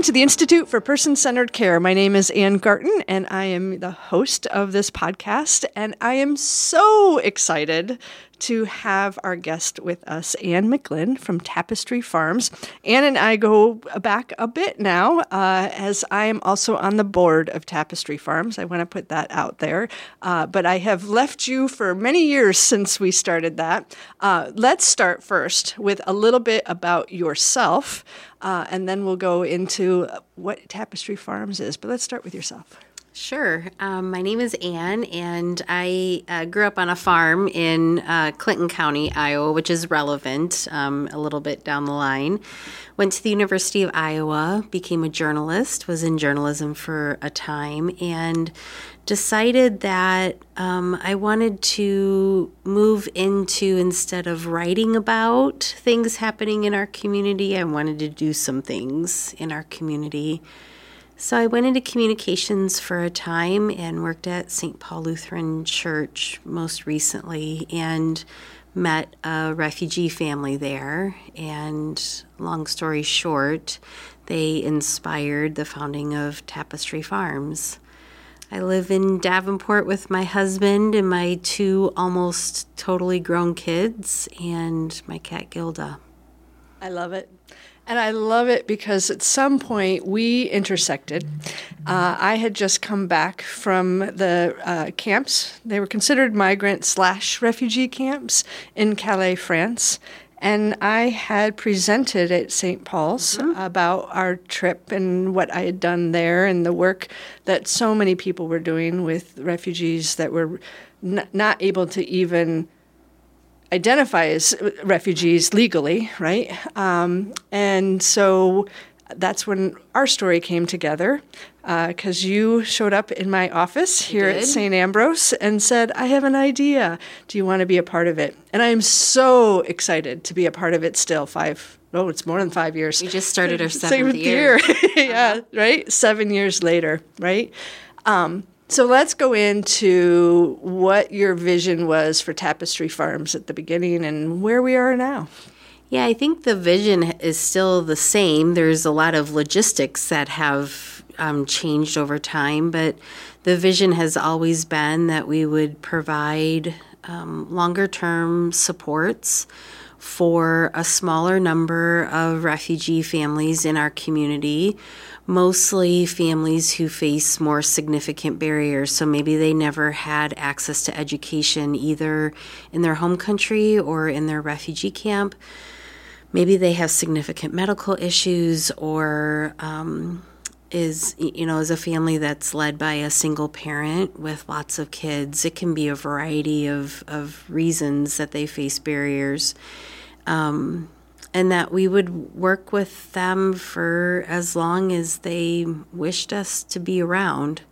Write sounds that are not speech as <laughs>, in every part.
Welcome to the Institute for Person Centered Care. My name is Ann Garton, and I am the host of this podcast. And I am so excited to have our guest with us, Ann McGlynn from Tapestry Farms. Ann and I go back a bit now, uh, as I am also on the board of Tapestry Farms. I want to put that out there. Uh, but I have left you for many years since we started that. Uh, let's start first with a little bit about yourself, uh, and then we'll go into what Tapestry Farms is. But let's start with yourself. Sure. Um, my name is Ann, and I uh, grew up on a farm in uh, Clinton County, Iowa, which is relevant um, a little bit down the line. Went to the University of Iowa, became a journalist, was in journalism for a time, and decided that um, I wanted to move into instead of writing about things happening in our community, I wanted to do some things in our community. So I went into communications for a time and worked at St. Paul Lutheran Church most recently and met a refugee family there. And long story short, they inspired the founding of Tapestry Farms. I live in Davenport with my husband and my two almost totally grown kids and my cat Gilda. I love it. And I love it because at some point we intersected. Uh, I had just come back from the uh, camps. They were considered migrant slash refugee camps in Calais, France. And I had presented at St. Paul's mm-hmm. about our trip and what I had done there and the work that so many people were doing with refugees that were n- not able to even identify as refugees legally, right? Um, and so that's when our story came together because uh, you showed up in my office here at St. Ambrose and said, I have an idea. Do you want to be a part of it? And I am so excited to be a part of it still, five. Oh, it's more than five years. We just started our <laughs> seventh, seventh year. year. <laughs> yeah, uh-huh. right? Seven years later, right? Um, so let's go into what your vision was for Tapestry Farms at the beginning and where we are now. Yeah, I think the vision is still the same. There's a lot of logistics that have um, changed over time, but the vision has always been that we would provide um, longer term supports for a smaller number of refugee families in our community mostly families who face more significant barriers. So maybe they never had access to education either in their home country or in their refugee camp. Maybe they have significant medical issues or um, is you know is a family that's led by a single parent with lots of kids it can be a variety of, of reasons that they face barriers um, and that we would work with them for as long as they wished us to be around.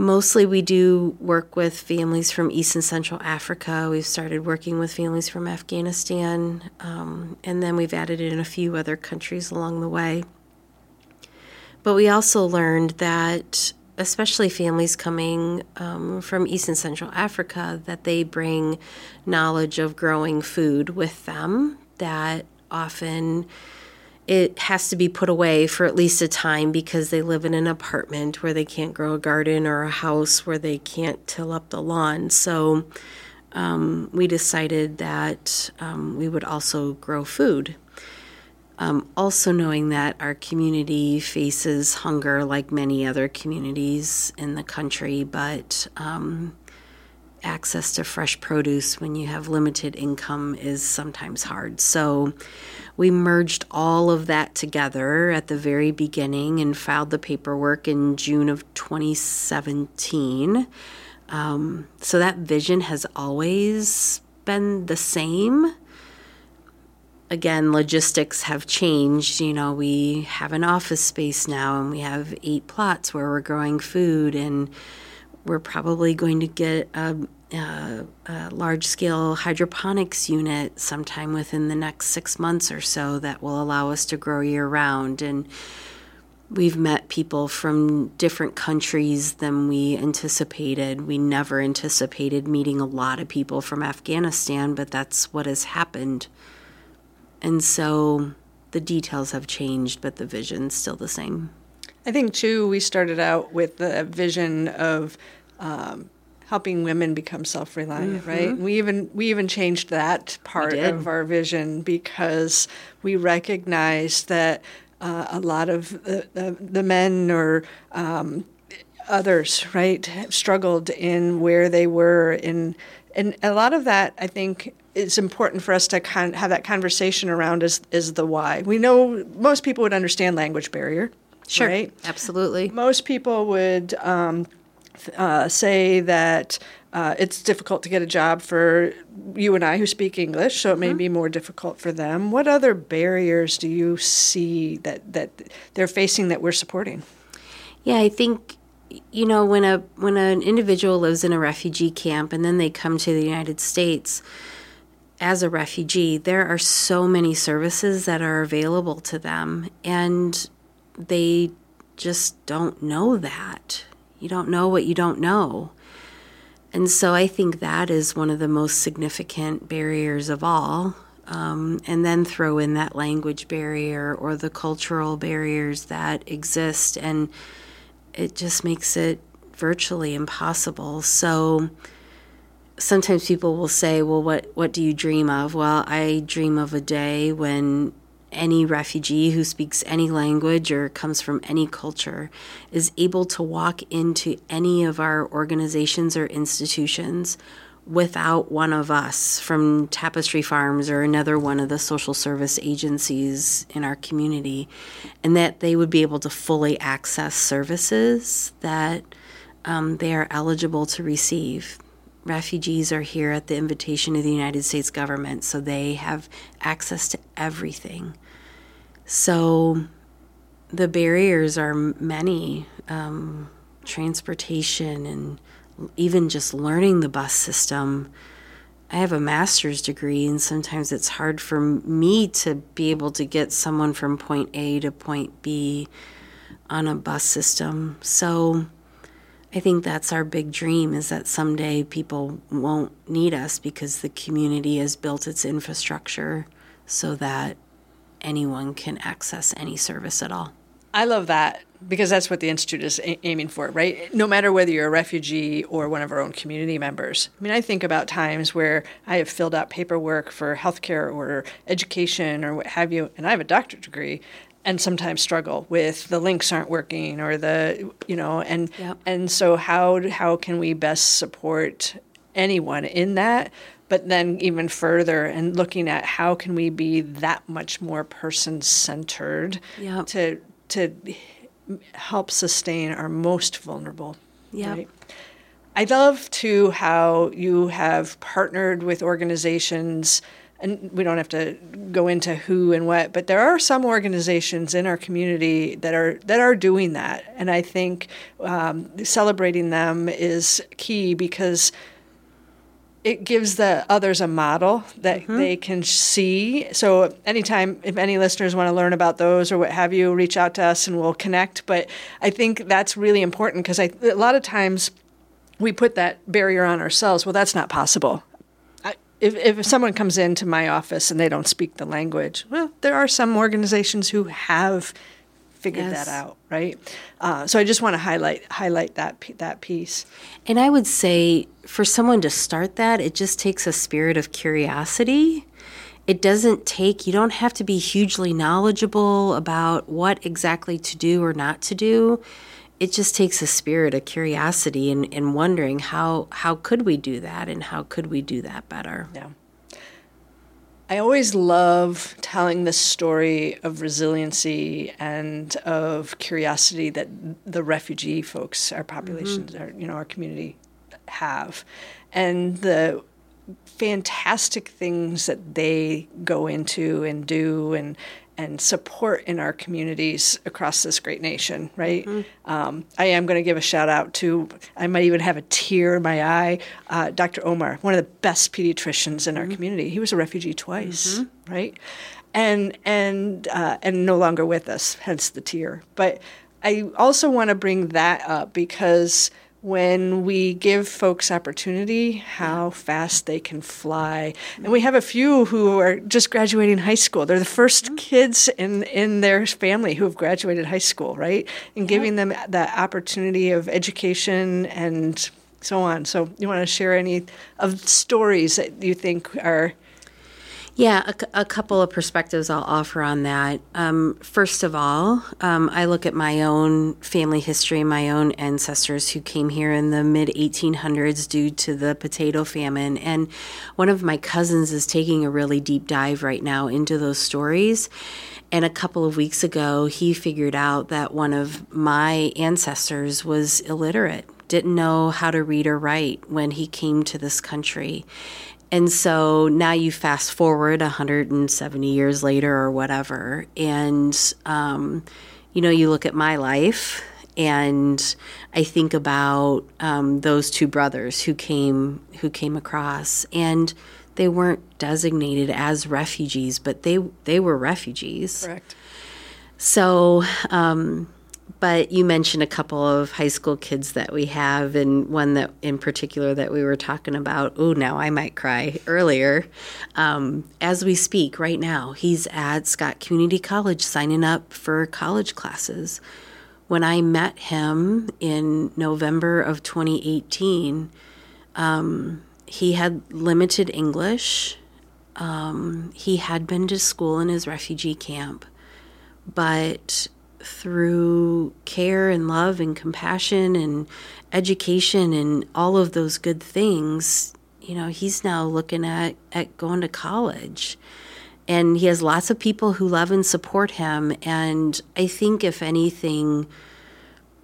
Mostly, we do work with families from East and Central Africa. We've started working with families from Afghanistan, um, and then we've added in a few other countries along the way. But we also learned that, especially families coming um, from East and Central Africa, that they bring knowledge of growing food with them that often it has to be put away for at least a time because they live in an apartment where they can't grow a garden or a house where they can't till up the lawn. So um, we decided that um, we would also grow food. Um, also, knowing that our community faces hunger like many other communities in the country, but um, access to fresh produce when you have limited income is sometimes hard. So we merged all of that together at the very beginning and filed the paperwork in June of 2017. Um, so that vision has always been the same. Again, logistics have changed. You know, we have an office space now and we have eight plots where we're growing food and we're probably going to get a, a, a large scale hydroponics unit sometime within the next six months or so that will allow us to grow year round. And we've met people from different countries than we anticipated. We never anticipated meeting a lot of people from Afghanistan, but that's what has happened. And so the details have changed, but the vision's still the same. I think too. We started out with the vision of um, helping women become self-reliant, mm-hmm. right? We even we even changed that part of our vision because we recognized that uh, a lot of the, the, the men or um, others, right, struggled in where they were in, and a lot of that, I think, it's important for us to kind of have that conversation around is is the why. We know most people would understand language barrier, sure, right? Absolutely. Most people would um, uh, say that uh, it's difficult to get a job for you and I who speak English, so it may mm-hmm. be more difficult for them. What other barriers do you see that that they're facing that we're supporting? Yeah, I think you know when a when an individual lives in a refugee camp and then they come to the United States as a refugee, there are so many services that are available to them, and they just don't know that. You don't know what you don't know. And so I think that is one of the most significant barriers of all. Um, and then throw in that language barrier or the cultural barriers that exist, and it just makes it virtually impossible. So sometimes people will say, "Well, what what do you dream of?" Well, I dream of a day when any refugee who speaks any language or comes from any culture is able to walk into any of our organizations or institutions without one of us from Tapestry Farms or another one of the social service agencies in our community, and that they would be able to fully access services that um, they are eligible to receive refugees are here at the invitation of the United States government, so they have access to everything. So the barriers are many um, transportation and even just learning the bus system. I have a master's degree, and sometimes it's hard for me to be able to get someone from point A to point B on a bus system. So, I think that's our big dream is that someday people won't need us because the community has built its infrastructure so that anyone can access any service at all. I love that because that's what the Institute is a- aiming for, right? No matter whether you're a refugee or one of our own community members. I mean, I think about times where I have filled out paperwork for healthcare or education or what have you, and I have a doctorate degree, and sometimes struggle with the links aren't working or the you know and yep. and so how how can we best support anyone in that but then even further and looking at how can we be that much more person centered yep. to to help sustain our most vulnerable yeah right? i love too how you have partnered with organizations and we don't have to go into who and what, but there are some organizations in our community that are that are doing that, and I think um, celebrating them is key because it gives the others a model that mm-hmm. they can see. So anytime if any listeners want to learn about those or what have you, reach out to us and we'll connect. But I think that's really important because a lot of times we put that barrier on ourselves. Well, that's not possible if, if someone comes into my office and they don't speak the language, well, there are some organizations who have figured yes. that out, right? Uh, so I just want to highlight highlight that that piece. And I would say for someone to start that, it just takes a spirit of curiosity. It doesn't take you don't have to be hugely knowledgeable about what exactly to do or not to do it just takes a spirit of curiosity and, and wondering how how could we do that and how could we do that better? Yeah. I always love telling the story of resiliency and of curiosity that the refugee folks, our populations, mm-hmm. our you know our community have, and the fantastic things that they go into and do and and support in our communities across this great nation, right? Mm-hmm. Um, I am going to give a shout out to, I might even have a tear in my eye, uh, Dr. Omar, one of the best pediatricians in our mm-hmm. community. He was a refugee twice, mm-hmm. right? And, and, uh, and no longer with us, hence the tear. But I also want to bring that up because when we give folks opportunity, how fast they can fly. And we have a few who are just graduating high school. They're the 1st mm-hmm. kids in, in their family who have graduated high school, right? And giving them that opportunity of education and so on. So, you want to share any of stories that you think are yeah, a, a, couple of perspectives I'll offer on that. Um, first of all, um, I look at my own family history, my own ancestors who came here in the mid 1800s due to the potato famine. And one of my cousins is taking a really deep dive right now into those stories. And a couple of weeks ago, he figured out that one of my ancestors was illiterate, didn't know how to read or write when he came to this country. And so now you fast forward 170 years later or whatever, and um, you know, you look at my life and I think about um, those two brothers who came who came across, and they weren't designated as refugees, but they they were refugees. Correct. So um, but you mentioned a couple of high school kids that we have, and one that in particular that we were talking about. Oh, now I might cry earlier. Um, as we speak right now, he's at Scott Community College signing up for college classes. When I met him in November of 2018, um, he had limited English. Um, he had been to school in his refugee camp, but through care and love and compassion and education and all of those good things, you know, he's now looking at, at going to college. And he has lots of people who love and support him. And I think, if anything,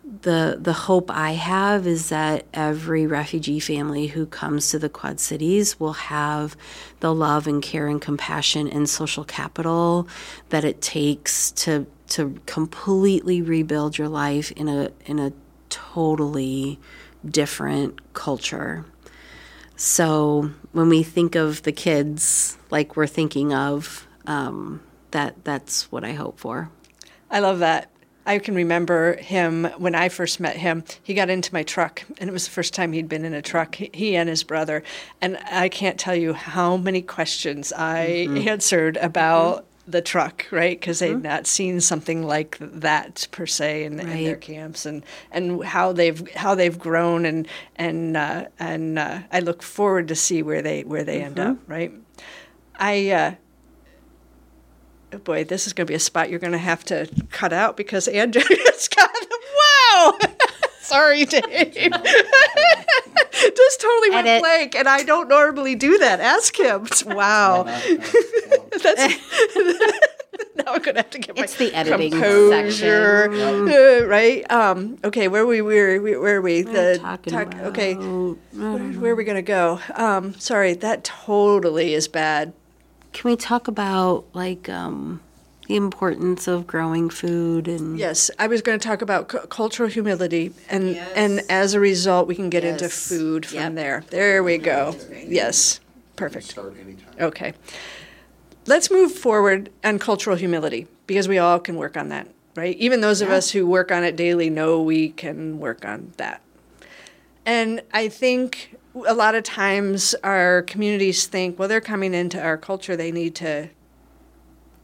the the hope I have is that every refugee family who comes to the Quad Cities will have the love and care and compassion and social capital that it takes to to completely rebuild your life in a in a totally different culture. So when we think of the kids like we're thinking of, um, that that's what I hope for. I love that. I can remember him when I first met him. He got into my truck, and it was the first time he'd been in a truck, he and his brother. And I can't tell you how many questions I mm-hmm. answered about mm-hmm. the truck, right? Because they'd mm-hmm. not seen something like that per se in, right. in, their camps, and, and how they've how they've grown, and and uh, and uh, I look forward to see where they where they end mm-hmm. up, right? I. Uh, oh boy, this is going to be a spot you're going to have to cut out because Andrew <laughs> has got wow. <laughs> Sorry, Dave. <laughs> Just totally went Edit. blank, and I don't normally do that. Ask him. Wow. That's. now I'm gonna have to get it's my the editing composure, uh, right? Um, okay, where we where we where are we? The talk, okay, where, where, are we gonna go? Um, sorry, that totally is bad. Can we talk about like um, the importance of growing food and Yes, I was going to talk about cu- cultural humility, and yes. and as a result, we can get yes. into food from yep. there. There we go. Yes, perfect. Start anytime. Okay, let's move forward on cultural humility because we all can work on that, right? Even those yeah. of us who work on it daily know we can work on that. And I think a lot of times our communities think, well, they're coming into our culture, they need to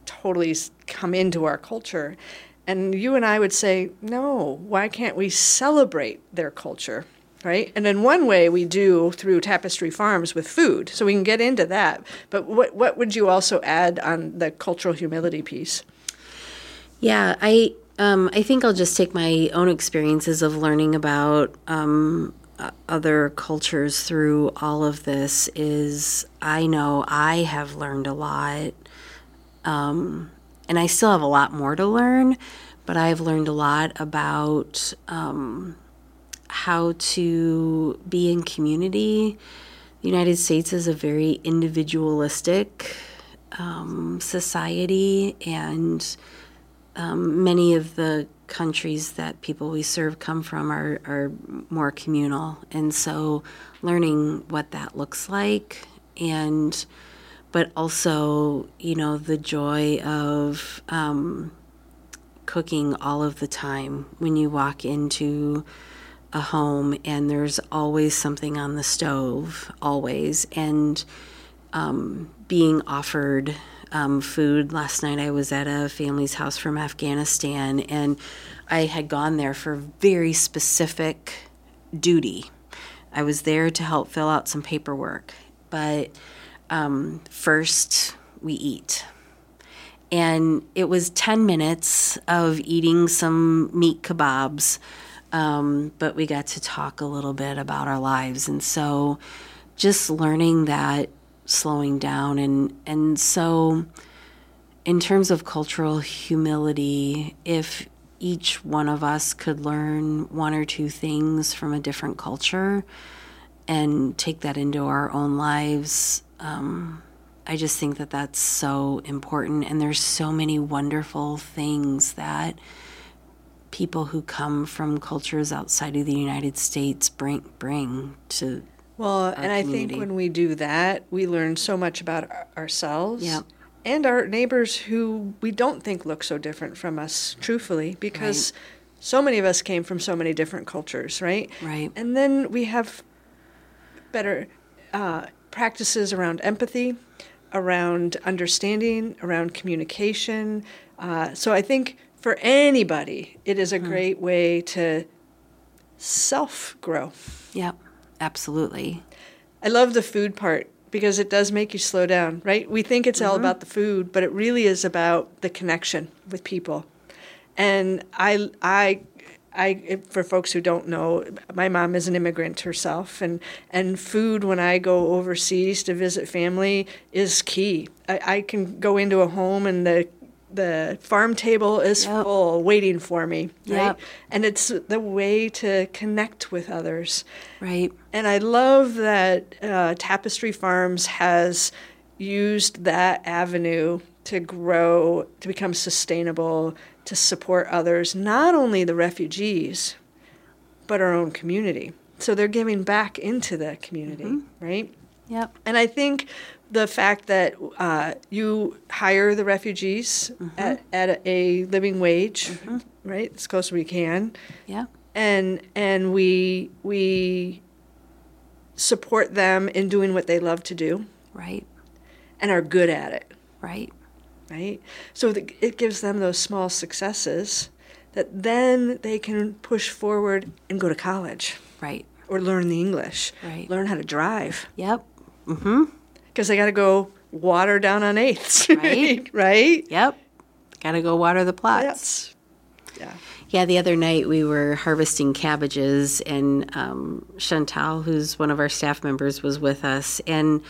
totally come into our culture. And you and I would say, no, why can't we celebrate their culture? Right? And in one way, we do through Tapestry Farms with food. So we can get into that. But what, what would you also add on the cultural humility piece? Yeah, I, um, I think I'll just take my own experiences of learning about um, other cultures through all of this is I know I have learned a lot. Um, and I still have a lot more to learn, but I've learned a lot about um, how to be in community. The United States is a very individualistic um, society, and um, many of the countries that people we serve come from are, are more communal. And so learning what that looks like and but also, you know, the joy of um, cooking all of the time when you walk into a home and there's always something on the stove, always. And um, being offered um, food. Last night I was at a family's house from Afghanistan and I had gone there for very specific duty. I was there to help fill out some paperwork. But um, first, we eat. And it was 10 minutes of eating some meat kebabs, um, but we got to talk a little bit about our lives. And so just learning that slowing down. And and so in terms of cultural humility if each one of us could learn one or two things from a different culture and take that into our own lives um, i just think that that's so important. And there's so many wonderful things that people who come from cultures outside of the united states bring bring to well, and I think when we do that, we learn so much about ourselves Yep. and our neighbors who we don't think look so different from us, truthfully, because so many of us came from so many different cultures, right? Right. And then we have better uh, practices around empathy, around understanding, around communication. Uh, so I think for anybody, it is a great way to self grow. yep absolutely I love the food part because it does make you slow down, right? We think it's all mm-hmm. about the food, but it really is about the connection with people. And I, I, I, for folks who don't know, my mom is an immigrant herself, and, and food when I go overseas to visit family is key. I, I can go into a home and the the farm table is Yep. full waiting for me, right? Yep. And it's the way to connect with others. right And I love that uh, Tapestry Farms has used that avenue to grow, to become sustainable, to support others, not only the refugees, but our own community. So they're giving back into the community, right? Yep. And I think the fact that uh, you hire the refugees at, at a living wage, right, as close as we can, Yeah. and and we we support them in doing what they love to do. Right. And are good at it. Right. Right? So the, it gives them those small successes that then they can push forward and go to college. Right. Or learn the english. Right. learn how to drive. Yep mm-hmm because they got to go water down on eighths <laughs> Right. right yep gotta go water the plots yeah Yeah, the other night we were harvesting cabbages, and um, Chantal, who's one of our staff members, was with us. And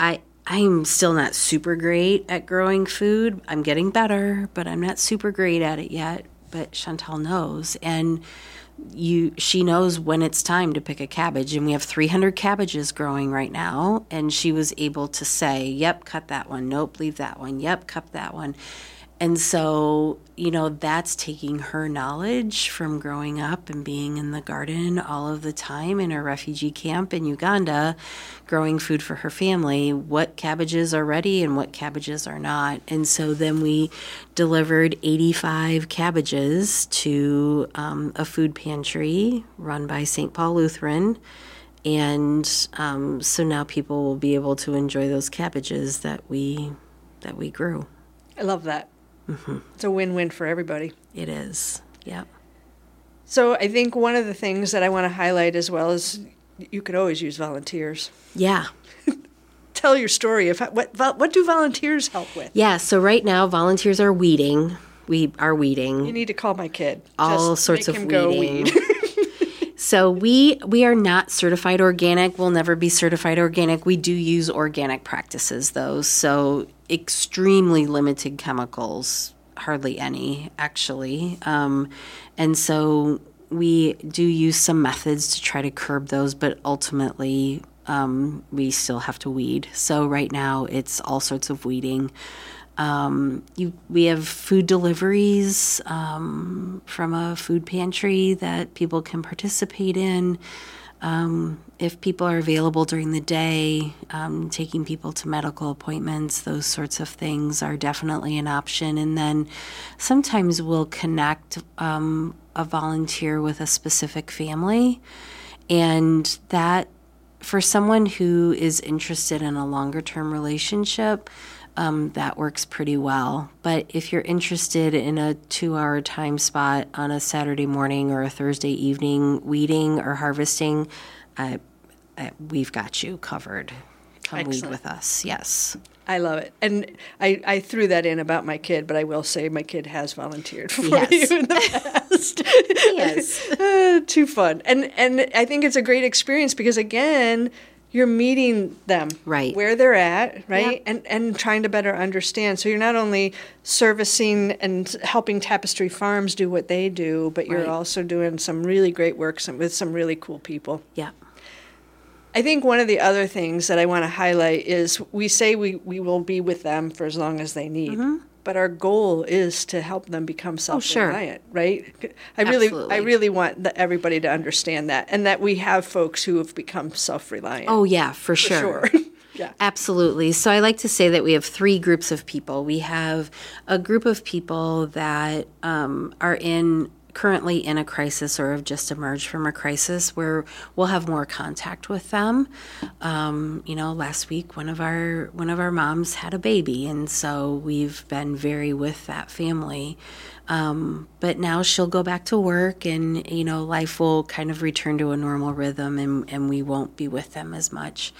I, I'm still not super great at growing food. I'm getting better, but I'm not super great at it yet. But Chantal knows, and you, she knows when it's time to pick a cabbage. And we have 300 cabbages growing right now, and she was able to say, "Yep, cut that one. Nope, leave that one. Yep, cut that one." And so, you know, that's taking her knowledge from growing up and being in the garden all of the time in a refugee camp in Uganda, growing food for her family, what cabbages are ready and what cabbages are not. And so then we delivered 85 cabbages to um, a food pantry run by St. Paul Lutheran. And um, so now people will be able to enjoy those cabbages that we that we grew. i love that it's a win-win for everybody It is. Yep. So I think one of the things that I want to highlight as well is you could always use volunteers. Yeah. <laughs> Tell your story of how, what what do volunteers help with? Yeah. So right now, volunteers are weeding. We are weeding. You need to call my kid. all Just sorts of weeding. weed. <laughs> <laughs> so we we are not certified organic. We'll never be certified organic. We do use organic practices though. So extremely limited chemicals, hardly any actually. Um, and so we do use some methods to try to curb those, but ultimately um, we still have to weed. So right now it's all sorts of weeding. Um, you, we have food deliveries um, from a food pantry that people can participate in. Um, if people are available during the day, um, taking people to medical appointments, those sorts of things are definitely an option. And then sometimes we'll connect um, a volunteer with a specific family. And that, for someone who is interested in a longer term relationship, um, that works pretty well. But if you're interested in a two hour time spot on a Saturday morning or a Thursday evening, weeding or harvesting, uh, uh, we've got you covered. Come weed with us. Yes. I love it. And I, I threw that in about my kid, but I will say my kid has volunteered <laughs> for Yes. you in the past. <laughs> Yes. Uh, <laughs> too fun. And and I think it's a great experience because again, you're meeting them Right. where they're at, right? And and trying to better understand. So you're not only servicing and helping Tapestry Farms do what they do, but you're Right. also doing some really great work some, with some really cool people. Yeah. I think one of the other things that I want to highlight is we say we, we will be with them for as long as they need. Mm-hmm. But our goal is to help them become Mm-hmm. Oh, sure. self-reliant, right? I really, I really want the, everybody to understand that, and that we have folks who have become self-reliant. Oh, yeah, for, for sure. sure. <laughs> yeah. Absolutely. So I like to say that we have three groups of people. We have a group of people that um, are in currently in a crisis or have just emerged from a crisis where we'll have more contact with them. Um, you know, last week one of our one of our moms had a baby, and so we've been very with that family. Um, but now she'll go back to work, and you know, life will kind of return to a normal rhythm, and, and we won't be with them as much.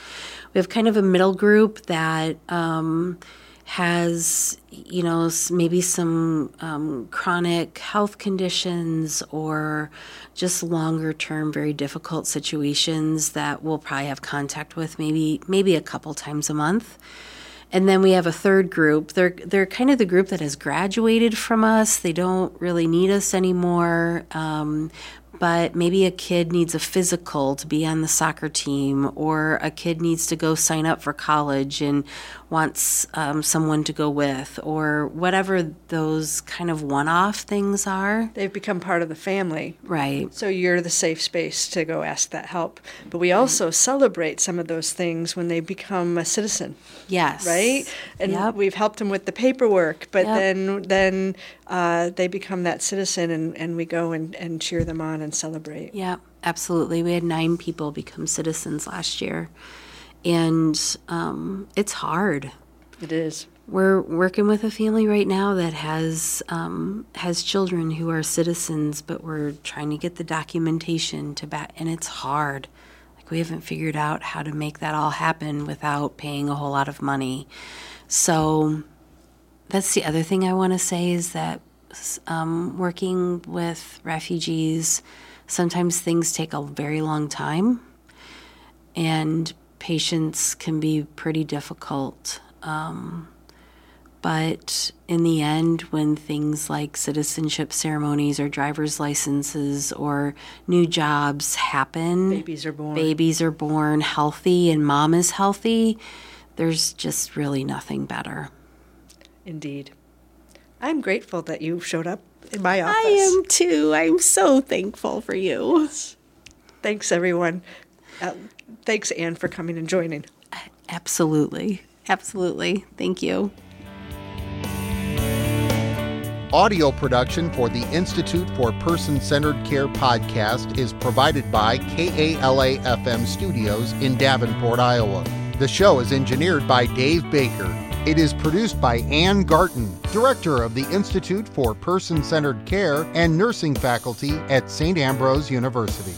We have kind of a middle group that um, has, you know, maybe some um, chronic health conditions or just longer term, very difficult situations that we'll probably have contact with maybe maybe a couple times a month. And then we have a third group. They're they're kind of the group that has graduated from us. They don't really need us anymore. Um, but maybe a kid needs a physical to be on the soccer team, or a kid needs to go sign up for college and wants um, someone to go with, or whatever those kind of one-off things are. They've become part of the family. Right. So you're the safe space to go ask that help. But we also celebrate some of those things when they become a citizen. Yes. right? And Yep. we've helped them with the paperwork, but Yep. then then uh, they become that citizen, and, and we go and, and cheer them on and celebrate. Yeah, absolutely. We had nine people become citizens last year, and um, it's hard. It is. We're working with a family right now that has um, has children who are citizens, but we're trying to get the documentation to back, and it's hard. Like we haven't figured out how to make that all happen without paying a whole lot of money. So that's the other thing I want to say is that um, working with refugees, sometimes things take a very long time, and patience can be pretty difficult. Um, but in the end, when things like citizenship ceremonies or driver's licenses or new jobs happen, Babies are born. babies are born healthy and mom is healthy, there's just really nothing better. Indeed. I'm grateful that you showed up in my office. I am too. I'm so thankful for you. Thanks, everyone. Uh, thanks, Ann, for coming and joining. Absolutely. Absolutely. Thank you. Audio production for the Institute for Person Centered Care podcast is provided by KALA FM Studios in Davenport, Iowa. The show is engineered by Dave Baker. It is produced by Ann Garton, Director of the Institute for Person Centered Care and Nursing Faculty at St. Ambrose University.